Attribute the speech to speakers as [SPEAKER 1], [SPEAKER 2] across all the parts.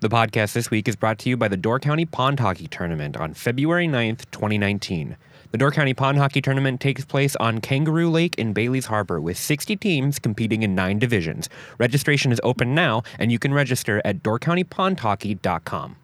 [SPEAKER 1] The podcast this week is brought to you by the Door County Pond Hockey Tournament on February 9th, 2019. The Door County Pond Hockey Tournament takes place on Kangaroo Lake in Bailey's Harbor with 60 teams competing in nine divisions. Registration is open now, and you can register at doorcountypondhockey.com.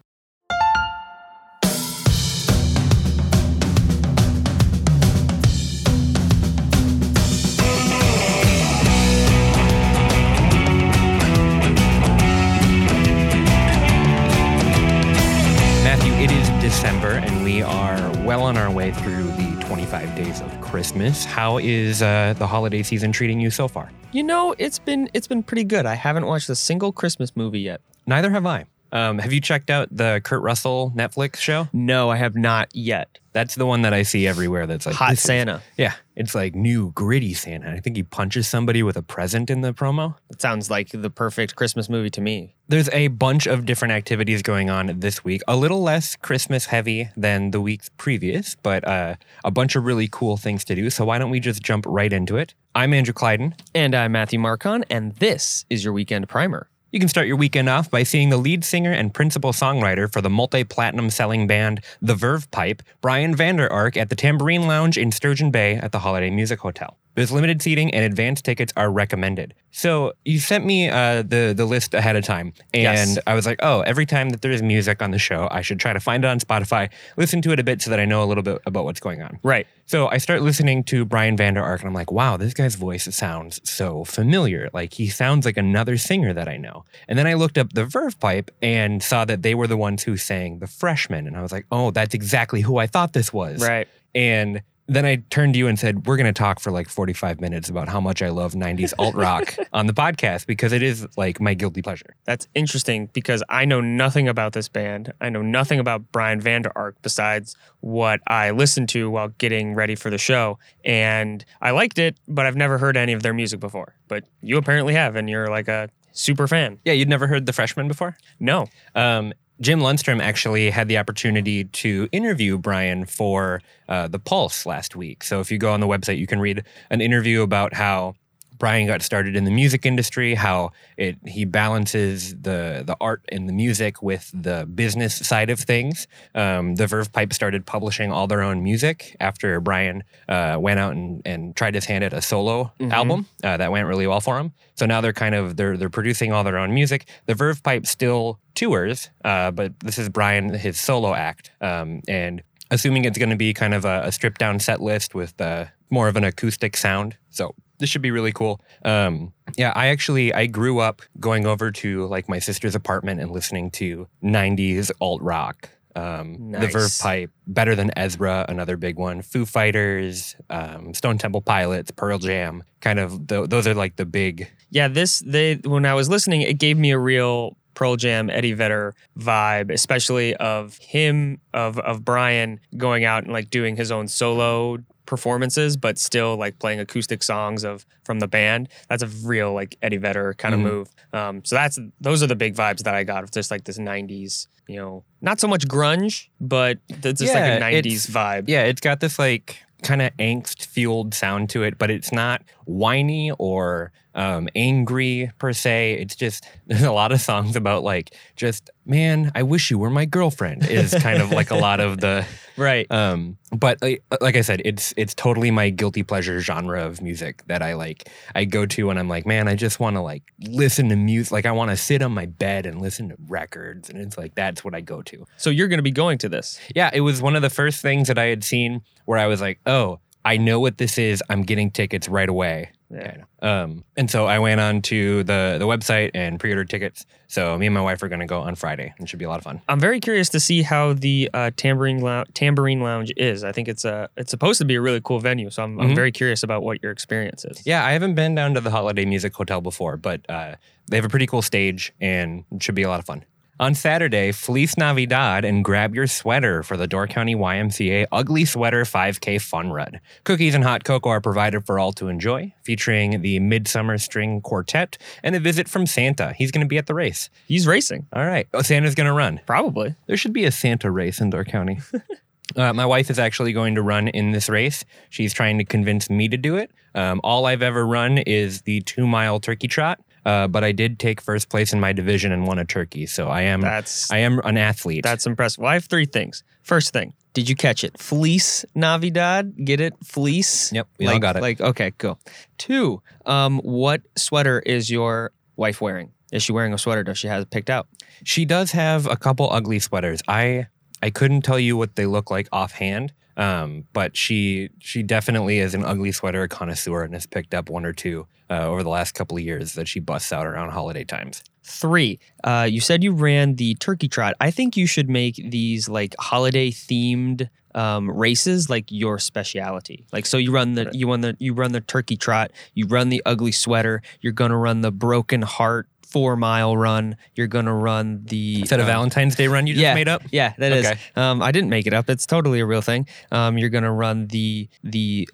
[SPEAKER 1] on our way through the 25 days of Christmas. How is uh, the holiday season treating you so far?
[SPEAKER 2] You know, it's been it's been pretty good. I haven't watched a single Christmas movie yet.
[SPEAKER 1] Neither have I. Um, have you checked out the Kurt Russell Netflix show?
[SPEAKER 2] No, I have not yet.
[SPEAKER 1] That's the one that I see everywhere. That's like
[SPEAKER 2] Hot
[SPEAKER 1] this is-
[SPEAKER 2] Santa.
[SPEAKER 1] yeah, it's like new gritty Santa. I think he punches somebody with a present in the promo.
[SPEAKER 2] It sounds like the perfect Christmas movie to me.
[SPEAKER 1] There's a bunch of different activities going on this week. A little less Christmas heavy than the weeks previous, but uh, a bunch of really cool things to do. So why don't we just jump right into it? I'm Andrew Clyden.
[SPEAKER 2] And I'm Matthew Marcon, and this is your weekend primer.
[SPEAKER 1] You can start your weekend off by seeing the lead singer and principal songwriter for the multi platinum selling band The Verve Pipe, Brian Vander Ark, at the Tambourine Lounge in Sturgeon Bay at the Holiday Music Hotel. There's limited seating and advanced tickets are recommended. So you sent me uh, the the list ahead of time, and
[SPEAKER 2] Yes.
[SPEAKER 1] I was like, oh, every time that there's music on the show, I should try to find it on Spotify, listen to it a bit so that I know a little bit about what's going on.
[SPEAKER 2] Right.
[SPEAKER 1] So I start listening to Brian Vander Ark and I'm like, wow, this guy's voice sounds so familiar. Like he sounds like another singer that I know. And then I looked up the Verve Pipe and saw that they were the ones who sang The Freshman. And I was like, oh, that's exactly who I thought this was.
[SPEAKER 2] Right.
[SPEAKER 1] And then I turned to you and said, we're going to talk for like 45 minutes about how much I love 90s alt rock on the podcast because it is like my guilty pleasure.
[SPEAKER 2] That's interesting because I know nothing about this band. I know nothing about Brian Vander Ark besides what I listened to while getting ready for the show. And I liked it, but I've never heard any of their music before. But you apparently have, and you're like a super fan.
[SPEAKER 1] Yeah, you'd never heard The Freshman before?
[SPEAKER 2] No.
[SPEAKER 1] Um, Jim Lundstrom actually had the opportunity to interview Brian for uh, The Pulse last week. So if you go on the website, you can read an interview about how Brian got started in the music industry, how it he balances the the art and the music with the business side of things. Um, the Verve Pipe started publishing all their own music after Brian uh, went out and, and tried his hand at a solo
[SPEAKER 2] Mhm.
[SPEAKER 1] album uh, that went really well for him. So now they're kind of they're they're producing all their own music. The Verve Pipe still tours, uh, but this is Brian his solo act, um, and assuming it's going to be kind of a, a stripped down set list with uh, more of an acoustic sound. So this should be really cool. Um, yeah, I actually I grew up going over to like my sister's apartment and listening to '90s alt rock. Um, The Verve Pipe, Better Than Ezra, another big one. Foo Fighters, um, Stone Temple Pilots, Pearl Jam. Kind of th- those are like the big.
[SPEAKER 2] Yeah, this they when I was listening, it gave me a real Pearl Jam Eddie Vedder vibe, especially of him of of Brian going out and like doing his own solo performances, but still like playing acoustic songs of from the band. That's a real like Eddie Vedder kind
[SPEAKER 1] Mhm.
[SPEAKER 2] of move. Um, so that's those are the big vibes that I got of just like this '90s, you know, not so much grunge, but it's just
[SPEAKER 1] Yeah,
[SPEAKER 2] like a '90s vibe.
[SPEAKER 1] Yeah, it's got this like kind of angst fueled sound to it, but it's not whiny or um, angry per se. It's just there's a lot of songs about like just man, I wish you were my girlfriend is kind of like a lot of the
[SPEAKER 2] Right.
[SPEAKER 1] um but like, like I said it's it's totally my guilty pleasure genre of music that I like I go to and I'm like man I just want to like listen to music like I want to sit on my bed and listen to records and it's like that's what I go to.
[SPEAKER 2] So you're going to be going to this.
[SPEAKER 1] Yeah, it was one of the first things that I had seen where I was like, oh, I know what this is. I'm getting tickets right away.
[SPEAKER 2] Yeah.
[SPEAKER 1] Um, and so I went on to the the website and pre-ordered tickets. So me and my wife are going to go on Friday. It should be a lot of fun.
[SPEAKER 2] I'm very curious to see how the uh, tambourine Lou- tambourine lounge is. I think it's a it's supposed to be a really cool venue, so I'm,
[SPEAKER 1] Mhm.
[SPEAKER 2] I'm very curious about what your experience is.
[SPEAKER 1] Yeah, I haven't been down to the Holiday Music Hotel before, but uh, they have a pretty cool stage and it should be a lot of fun. On Saturday, Feliz Navidad and grab your sweater for the Door County YMCA Ugly Sweater 5K Fun Run. Cookies and hot cocoa are provided for all to enjoy, featuring the Midsummer String Quartet and a visit from Santa. He's going to be at the race.
[SPEAKER 2] He's racing,
[SPEAKER 1] All right. Oh, Santa's going to run.
[SPEAKER 2] probably.
[SPEAKER 1] There should be a Santa race in Door County. uh, my wife is actually going to run in this race. She's trying to convince me to do it. Um, all I've ever run is the two mile turkey trot. Uh, but I did take first place in my division and won a turkey. So I am
[SPEAKER 2] That's
[SPEAKER 1] I am an athlete.
[SPEAKER 2] that's impressive. Well, I have three things. First thing, did you catch it? Fleece Navidad. Get it? Fleece.
[SPEAKER 1] yep, we
[SPEAKER 2] like,
[SPEAKER 1] all got it.
[SPEAKER 2] Like okay, cool. Two. Um, what sweater is your wife wearing? Is she wearing a sweater? Does she have it picked out?
[SPEAKER 1] She does have a couple ugly sweaters. I I couldn't tell you what they look like offhand. Um, but she she definitely is an ugly sweater connoisseur and has picked up one or two uh, over the last couple of years that she busts out around holiday times.
[SPEAKER 2] Three. Uh, you said you ran the turkey trot. I think you should make these like holiday themed um, races like your specialty. Like so, you run the you run the you run the turkey trot. You run the ugly sweater. You're gonna run the broken heart four mile run. You're gonna run the
[SPEAKER 1] Is that a
[SPEAKER 2] uh,
[SPEAKER 1] Valentine's Day run you just
[SPEAKER 2] yeah.
[SPEAKER 1] made up?
[SPEAKER 2] Yeah, that is.
[SPEAKER 1] Okay.
[SPEAKER 2] Um, I didn't make it up. It's totally a real thing. Um, you're gonna run the the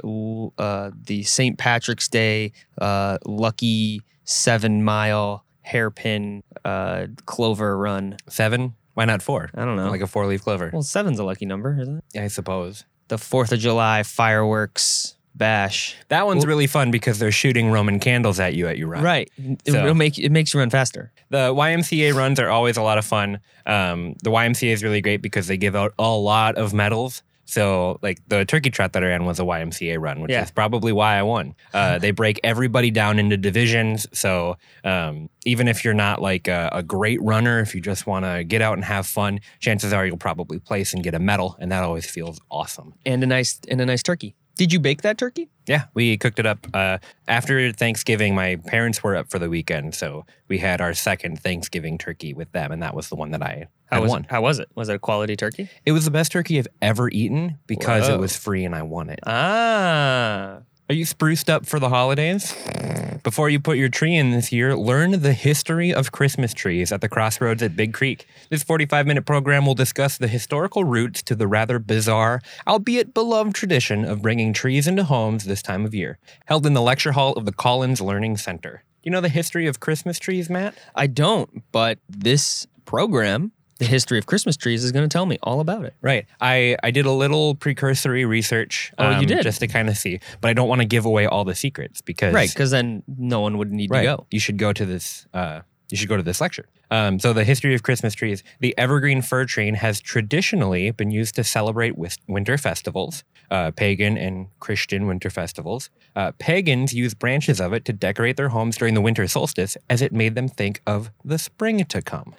[SPEAKER 2] uh, the St. Patrick's Day uh, lucky seven mile hairpin uh, clover run.
[SPEAKER 1] Seven? Why not four?
[SPEAKER 2] I don't know.
[SPEAKER 1] Like a four leaf clover.
[SPEAKER 2] well, seven's a lucky number, isn't it?
[SPEAKER 1] I suppose.
[SPEAKER 2] The Fourth of July fireworks bash.
[SPEAKER 1] That one's
[SPEAKER 2] Well-
[SPEAKER 1] really fun because they're shooting Roman candles at you at your run.
[SPEAKER 2] Right. It'll make it makes you run faster.
[SPEAKER 1] The YMCA runs are always a lot of fun. Um, the YMCA is really great because they give out a lot of medals. So, like the turkey trot that I ran was a YMCA run, which
[SPEAKER 2] Yeah.
[SPEAKER 1] is probably why I won. Uh, they break everybody down into divisions. So, um, even if you're not like a, a great runner, if you just want to get out and have fun, chances are you'll probably place and get a medal, and that always feels awesome.
[SPEAKER 2] And a nice and a nice turkey. Did you bake that turkey?
[SPEAKER 1] Yeah, we cooked it up uh, after Thanksgiving. My parents were up for the weekend, so we had our second Thanksgiving turkey with them, and that was the one that I
[SPEAKER 2] How was
[SPEAKER 1] won.
[SPEAKER 2] how was it? Was it a quality turkey?
[SPEAKER 1] It was the best turkey I've ever eaten because
[SPEAKER 2] Whoa.
[SPEAKER 1] it was free and I won it.
[SPEAKER 2] Ah.
[SPEAKER 1] Are you spruced up for the holidays? Before you put your tree in this year, learn the history of Christmas trees at the crossroads at Big Creek. This 45 minute program will discuss the historical roots to the rather bizarre, albeit beloved tradition of bringing trees into homes this time of year. Held in the lecture hall of the Collins Learning Center. You know the history of Christmas trees, Matt?
[SPEAKER 2] I don't, but this program, The History of Christmas Trees, is going to tell me all about it.
[SPEAKER 1] Right. I, I did a little precursory research. um,
[SPEAKER 2] Oh, you did?
[SPEAKER 1] Just to kind of see. But I don't want to give away all the secrets because.
[SPEAKER 2] Right, because then no one would need
[SPEAKER 1] Right.
[SPEAKER 2] to go.
[SPEAKER 1] You should go to this. Uh, you should go to this lecture. Um, so the history of Christmas trees. The evergreen fir tree has traditionally been used to celebrate winter festivals, uh, pagan and Christian winter festivals. Uh, pagans used branches of it to decorate their homes during the winter solstice, as it made them think of the spring to come.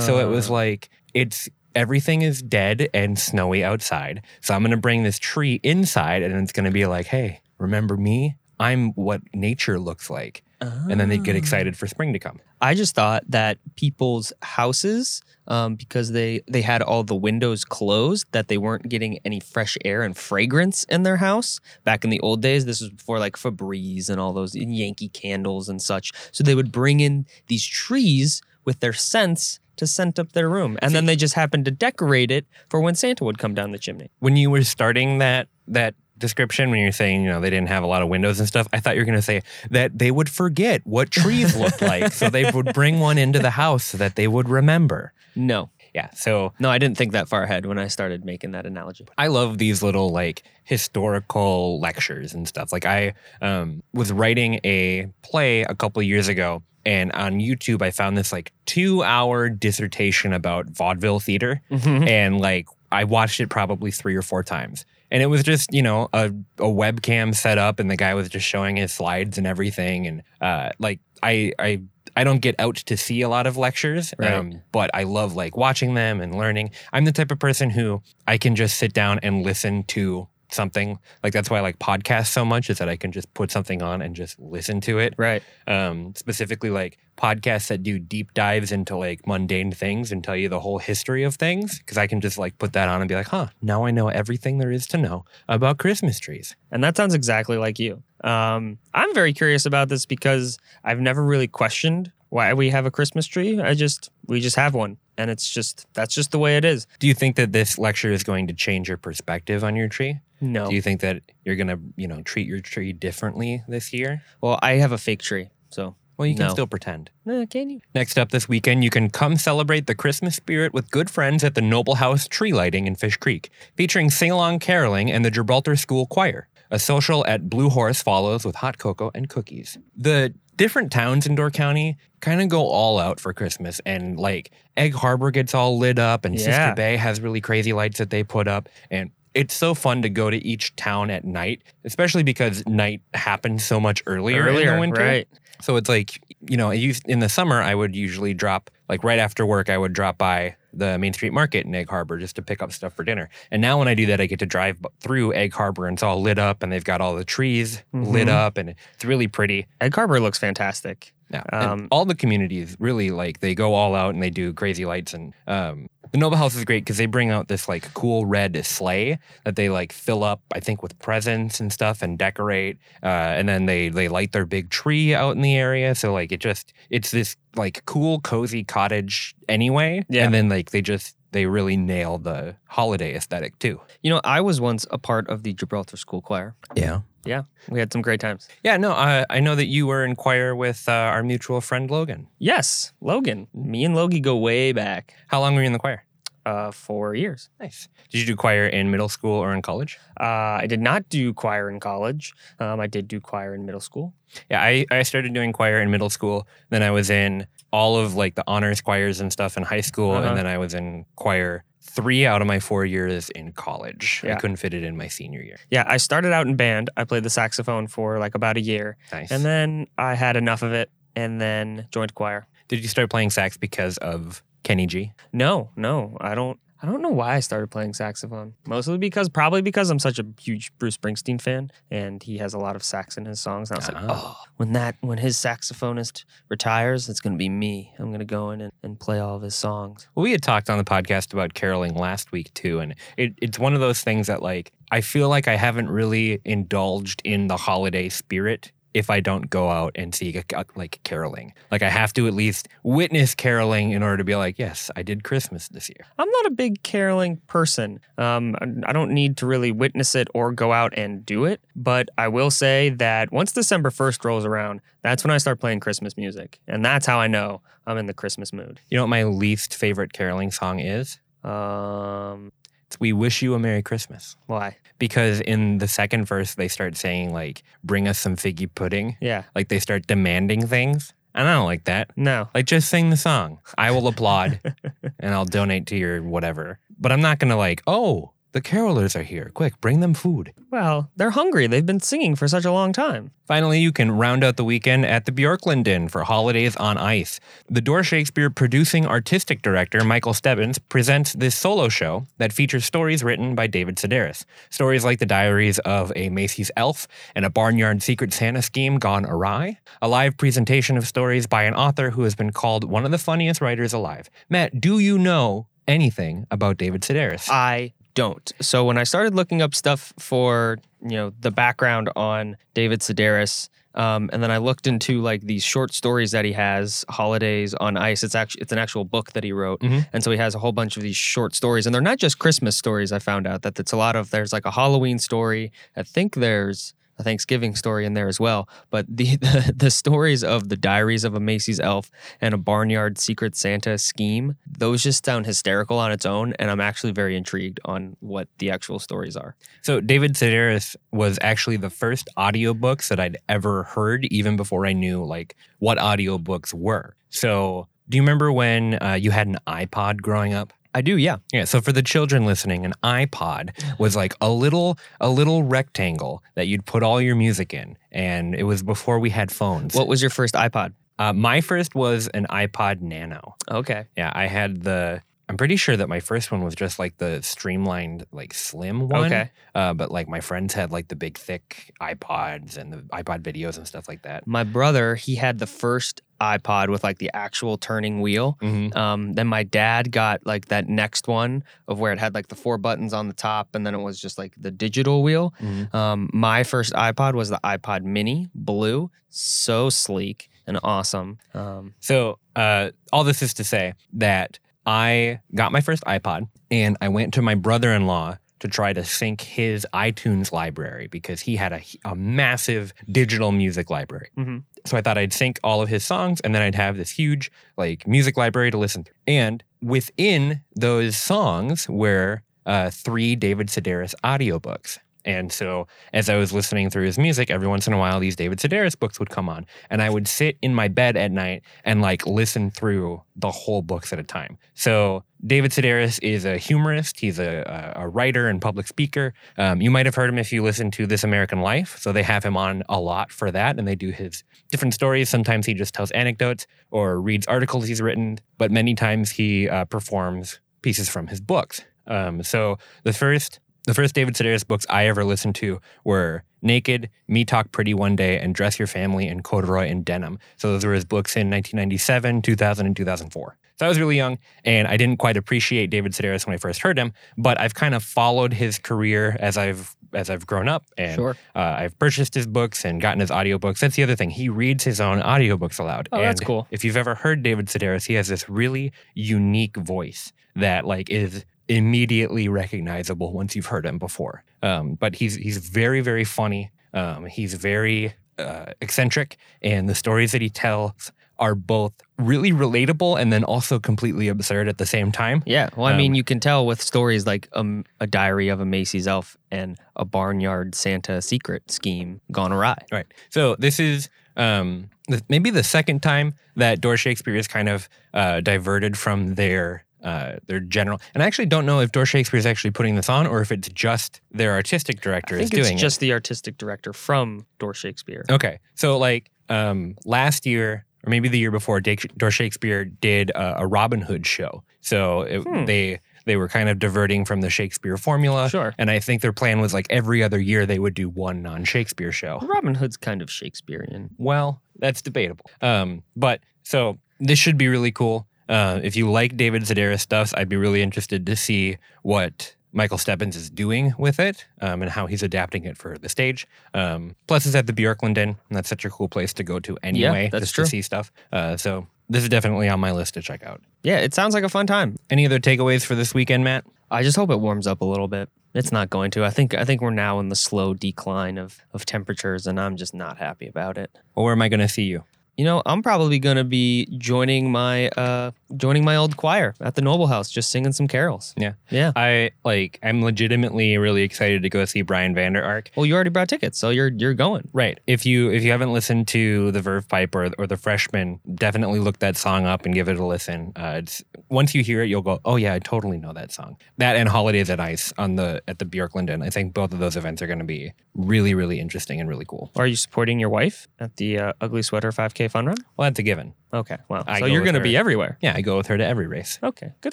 [SPEAKER 1] So it was like it's everything is dead and snowy outside. So I'm gonna bring this tree inside, and it's gonna be like, hey, remember me? I'm what nature looks like. And then they'd get
[SPEAKER 2] Ah.
[SPEAKER 1] excited for spring to come.
[SPEAKER 2] I just thought that people's houses, um, because they they had all the windows closed, that they weren't getting any fresh air and fragrance in their house. Back in the old days, this was before like Febreze and all those Yankee candles and such. So they would bring in these trees with their scents to scent up their room, and then they just happened to decorate it for when Santa would come down the chimney.
[SPEAKER 1] When you were starting that that description, when you're saying, you know, they didn't have a lot of windows and stuff, I thought you were gonna say that they would forget what trees looked like. So they would bring one into the house so that they would remember.
[SPEAKER 2] No,
[SPEAKER 1] Yeah. So
[SPEAKER 2] no, I didn't think that far ahead when I started making that analogy.
[SPEAKER 1] I love these little like historical lectures and stuff. Like I um, was writing a play a couple years ago, and on YouTube I found this like two-hour dissertation about vaudeville theater, and like I watched it probably three or four times. And it was just, you know, a, a webcam set up and the guy was just showing his slides and everything. And uh, like I I I don't get out to see a lot of lectures,
[SPEAKER 2] Right.
[SPEAKER 1] um, but I love like watching them and learning. I'm the type of person who I can just sit down and listen to something. Like that's why I like podcasts so much is that I can just put something on and just listen to it.
[SPEAKER 2] Right.
[SPEAKER 1] Um, specifically like podcasts that do deep dives into like mundane things and tell you the whole history of things. Cause I can just like put that on and be like, huh, now I know everything there is to know about Christmas trees.
[SPEAKER 2] And that sounds exactly like you. Um, I'm very curious about this because I've never really questioned why we have a Christmas tree. I just we just have one, and it's just that's just the way it is.
[SPEAKER 1] Do you think that this lecture is going to change your perspective on your tree?
[SPEAKER 2] No,
[SPEAKER 1] Do you think that you're gonna, you know, treat your tree differently this year?
[SPEAKER 2] well, I have a fake tree, so
[SPEAKER 1] Well, you can
[SPEAKER 2] No.
[SPEAKER 1] still pretend.
[SPEAKER 2] eh, can you?
[SPEAKER 1] Next up this weekend, you can come celebrate the Christmas spirit with good friends at the Noble House Tree Lighting in Fish Creek, featuring sing along caroling and the Gibraltar School Choir. A social at Blue Horse follows with hot cocoa and cookies. The different towns in Door County kind of go all out for Christmas. And like Egg Harbor gets all lit up, and
[SPEAKER 2] Yeah.
[SPEAKER 1] Sister Bay has really crazy lights that they put up. And it's so fun to go to each town at night, especially because night happens so much earlier, in the winter.
[SPEAKER 2] right?
[SPEAKER 1] So it's like, you know, in the summer, I would usually drop, like right after work, I would drop by the Main Street Market in Egg Harbor just to pick up stuff for dinner. And now when I do that, I get to drive through Egg Harbor and it's all lit up and they've got all the trees lit
[SPEAKER 2] Mhm.
[SPEAKER 1] up and it's really pretty.
[SPEAKER 2] Egg Harbor looks fantastic.
[SPEAKER 1] Yeah.
[SPEAKER 2] Um,
[SPEAKER 1] all the communities really like they go all out and they do crazy lights and um the Noble House is great because they bring out this like cool red sleigh that they like fill up, I think, with presents and stuff and decorate. Uh, and then they they light their big tree out in the area. So like it just it's this like cool, cozy cottage anyway.
[SPEAKER 2] Yeah.
[SPEAKER 1] And then like they just they really nail the holiday aesthetic too.
[SPEAKER 2] You know, I was once a part of the Gibraltar School Choir.
[SPEAKER 1] Yeah.
[SPEAKER 2] Yeah, we had some great times.
[SPEAKER 1] Yeah, no, I, I know that you were in choir with uh, our mutual friend Logan.
[SPEAKER 2] Yes, Logan. Me and Logie go way back.
[SPEAKER 1] How long were you in the choir?
[SPEAKER 2] Uh, four years.
[SPEAKER 1] Nice. Did you do choir in middle school or in college?
[SPEAKER 2] Uh, I did not do choir in college. Um, I did do choir in middle school.
[SPEAKER 1] Yeah, I, I started doing choir in middle school. Then I was in all of like the honors choirs and stuff in high school.
[SPEAKER 2] Uh-huh.
[SPEAKER 1] And then I was in choir three out of my four years in college. I couldn't fit it in my senior year.
[SPEAKER 2] Yeah, I started out in band. I played the saxophone for like about a year,
[SPEAKER 1] Nice.
[SPEAKER 2] and then I had enough of it, and then joined choir.
[SPEAKER 1] Did you start playing sax because of Kenny G?
[SPEAKER 2] No, no, I don't. I don't know why I started playing saxophone. Mostly because, probably because I'm such a huge Bruce Springsteen fan, and he has a lot of sax in his songs. And I was like,
[SPEAKER 1] Ah.
[SPEAKER 2] oh, when that when his saxophonist retires, it's gonna be me. I'm gonna go in and, and play all of his songs.
[SPEAKER 1] Well, we had talked on the podcast about caroling last week too, and it, it's one of those things that like I feel like I haven't really indulged in the holiday spirit if I don't go out and see a, a- like caroling. Like I have to at least witness caroling in order to be like, yes, I did Christmas this year.
[SPEAKER 2] I'm not a big caroling person. Um, I don't need to really witness it or go out and do it. But I will say that once December 1st rolls around, that's when I start playing Christmas music. And that's how I know I'm in the Christmas mood.
[SPEAKER 1] You know what my least favorite caroling song is?
[SPEAKER 2] Um,
[SPEAKER 1] "We Wish You a Merry Christmas."
[SPEAKER 2] why?
[SPEAKER 1] Because in the second verse, they start saying like, "Bring us some figgy pudding."
[SPEAKER 2] Yeah.
[SPEAKER 1] Like they start demanding things, and I don't like that.
[SPEAKER 2] No.
[SPEAKER 1] Like, just sing the song. I will applaud and I'll donate to your whatever. But I'm not going to, like, oh, the carolers are here. Quick, bring them food.
[SPEAKER 2] Well, they're hungry. They've been singing for such a long time.
[SPEAKER 1] Finally, you can round out the weekend at the Bjorklunden for Holidays on Ice. The Door Shakespeare producing artistic director Michael Stebbins presents this solo show that features stories written by David Sedaris. Stories like the diaries of a Macy's elf and a barnyard secret Santa scheme gone awry. A live presentation of stories by an author who has been called one of the funniest writers alive. Matt, do you know anything about David Sedaris?
[SPEAKER 2] I don't. So when I started looking up stuff for, you know, the background on David Sedaris, um, and then I looked into like these short stories that he has, Holidays on Ice. It's actually it's an actual book that he wrote,
[SPEAKER 1] Mhm.
[SPEAKER 2] and so he has a whole bunch of these short stories, and they're not just Christmas stories. I found out that it's a lot of there's like a Halloween story. I think there's a Thanksgiving story in there as well. But the the, the stories of the Diaries of a Macy's Elf and a Barnyard Secret Santa scheme, those just sound hysterical on its own, and I'm actually very intrigued on what the actual stories are.
[SPEAKER 1] So David Sedaris was actually the first audiobooks that I'd ever heard, even before I knew like what audiobooks were. So do you remember when uh, you had an iPod growing up?
[SPEAKER 2] I do, yeah.
[SPEAKER 1] Yeah. So for the children listening, an iPod was like a little a little rectangle that you'd put all your music in, and it was before we had phones.
[SPEAKER 2] What was your first iPod?
[SPEAKER 1] uh, my first was an iPod Nano.
[SPEAKER 2] Okay.
[SPEAKER 1] Yeah, I had the. I'm pretty sure that my first one was just like the streamlined, like slim one.
[SPEAKER 2] Okay.
[SPEAKER 1] Uh, but like my friends had like the big thick iPods and the iPod videos and stuff like that.
[SPEAKER 2] My brother, he had the first iPod with like the actual turning wheel.
[SPEAKER 1] Mm-hmm.
[SPEAKER 2] Um, then my dad got like that next one of where it had like the four buttons on the top, and then it was just like the digital wheel.
[SPEAKER 1] Mhm.
[SPEAKER 2] Um, my first iPod was the iPod Mini, blue, so sleek and awesome. Um,
[SPEAKER 1] So uh, all this is to say that I got my first iPod and I went to my brother-in-law to try to sync his iTunes library because he had a, a massive digital music library.
[SPEAKER 2] Mhm.
[SPEAKER 1] So I thought I'd sync all of his songs and then I'd have this huge like music library to listen to. And within those songs were uh, three David Sedaris audiobooks. And so as I was listening through his music, every once in a while these David Sedaris books would come on. And I would sit in my bed at night and like listen through the whole books at a time. So David Sedaris is a humorist. He's a, a writer and public speaker. Um, you might have heard him if you listen to This American Life. So they have him on a lot for that, and they do his different stories. Sometimes he just tells anecdotes or reads articles he's written, but many times he uh, performs pieces from his books. Um, so the first the first David Sedaris books I ever listened to were Naked, Me Talk Pretty One Day, and Dress Your Family in Corduroy and Denim. So those were his books in 1997, 2000, and 2004. So I was really young and I didn't quite appreciate David Sedaris when I first heard him, but I've kind of followed his career as I've as I've grown up and
[SPEAKER 2] Sure.
[SPEAKER 1] uh, I've purchased his books and gotten his audiobooks. That's the other thing. He reads his own audiobooks aloud.
[SPEAKER 2] Oh, that's cool.
[SPEAKER 1] If you've ever heard David Sedaris, he has this really unique voice that like is immediately recognizable once you've heard him before. Um, but he's he's very very funny. Um, he's very uh, eccentric, and the stories that he tells are both really relatable and then also completely absurd at the same time.
[SPEAKER 2] Yeah. Well, I mean,
[SPEAKER 1] Um,
[SPEAKER 2] you can tell with stories like um, a diary of a Macy's elf and a barnyard Santa secret scheme gone awry.
[SPEAKER 1] Right. So this is um, th- maybe the second time that Door Shakespeare is kind of uh, diverted from their uh, their general. And I actually don't know if Door Shakespeare is actually putting this on or if it's just their artistic director
[SPEAKER 2] I
[SPEAKER 1] is
[SPEAKER 2] think it's
[SPEAKER 1] doing it.
[SPEAKER 2] It's just the artistic director from Door Shakespeare.
[SPEAKER 1] Okay. So like um, last year or maybe the year before, Door Shakespeare did a, a Robin Hood show. So it,
[SPEAKER 2] Hmm.
[SPEAKER 1] they they were kind of diverting from the Shakespeare formula.
[SPEAKER 2] Sure.
[SPEAKER 1] And I think their plan was like every other year they would do one non-Shakespeare show.
[SPEAKER 2] Robin Hood's kind of Shakespearean.
[SPEAKER 1] Well, that's debatable. Um, but so this should be really cool. Uh, if you like David Sedaris stuff, I'd be really interested to see what Michael Stebbins is doing with it um, and how he's adapting it for the stage. Um, plus, it's at the Bjorklunden, and that's such a cool place to go to anyway,
[SPEAKER 2] that's
[SPEAKER 1] just
[SPEAKER 2] true.
[SPEAKER 1] to see stuff. Uh, so this is definitely on my list to check out.
[SPEAKER 2] Yeah, it sounds like a fun time.
[SPEAKER 1] Any other takeaways for this weekend, Matt?
[SPEAKER 2] I just hope it warms up a little bit. It's not going to. I think I think we're now in the slow decline of of temperatures and I'm just not happy about it.
[SPEAKER 1] Or where am I going to see you?
[SPEAKER 2] You know, I'm probably going to be joining my uh joining my old choir at the Noble House just singing some carols.
[SPEAKER 1] Yeah.
[SPEAKER 2] Yeah.
[SPEAKER 1] I like. I'm legitimately really excited to go see Brian Vander Ark.
[SPEAKER 2] Well, you already brought tickets, so you're you're going.
[SPEAKER 1] Right. If you if you haven't listened to the Verve Pipe or or the Freshman, definitely look that song up and give it a listen. Uh, it's once you hear it, you'll go, "Oh yeah, I totally know that song." That and Holidays at Ice on the at the Bjorklunden. I think both of those events are going to be really really interesting and really cool.
[SPEAKER 2] Are you supporting your wife at the uh, Ugly Sweater 5K fun run?
[SPEAKER 1] Well, that's a given.
[SPEAKER 2] Okay. Well,
[SPEAKER 1] I
[SPEAKER 2] so you're going to be everywhere.
[SPEAKER 1] Yeah, I go with her to every race.
[SPEAKER 2] Okay. Good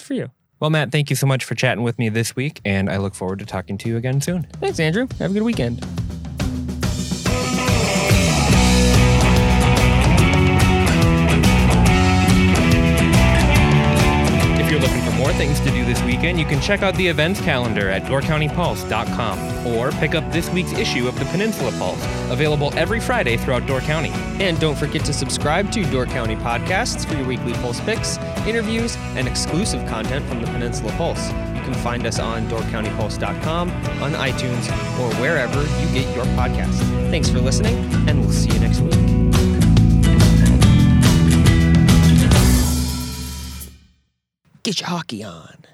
[SPEAKER 2] for you.
[SPEAKER 1] Well, Matt, thank you so much for chatting with me this week, and I look forward to talking to you again soon.
[SPEAKER 2] Thanks, Andrew. Have a good weekend.
[SPEAKER 1] Things to do this weekend, you can check out the events calendar at doorcountypulse.com or pick up this week's issue of the Peninsula Pulse, available every Friday throughout Door County.
[SPEAKER 2] And don't forget to subscribe to Door County Podcasts for your weekly Pulse picks, interviews, and exclusive content from the Peninsula Pulse. You can find us on doorcountypulse.com, on iTunes, or wherever you get your podcasts. Thanks for listening, and we'll see you next week. Get your hockey on.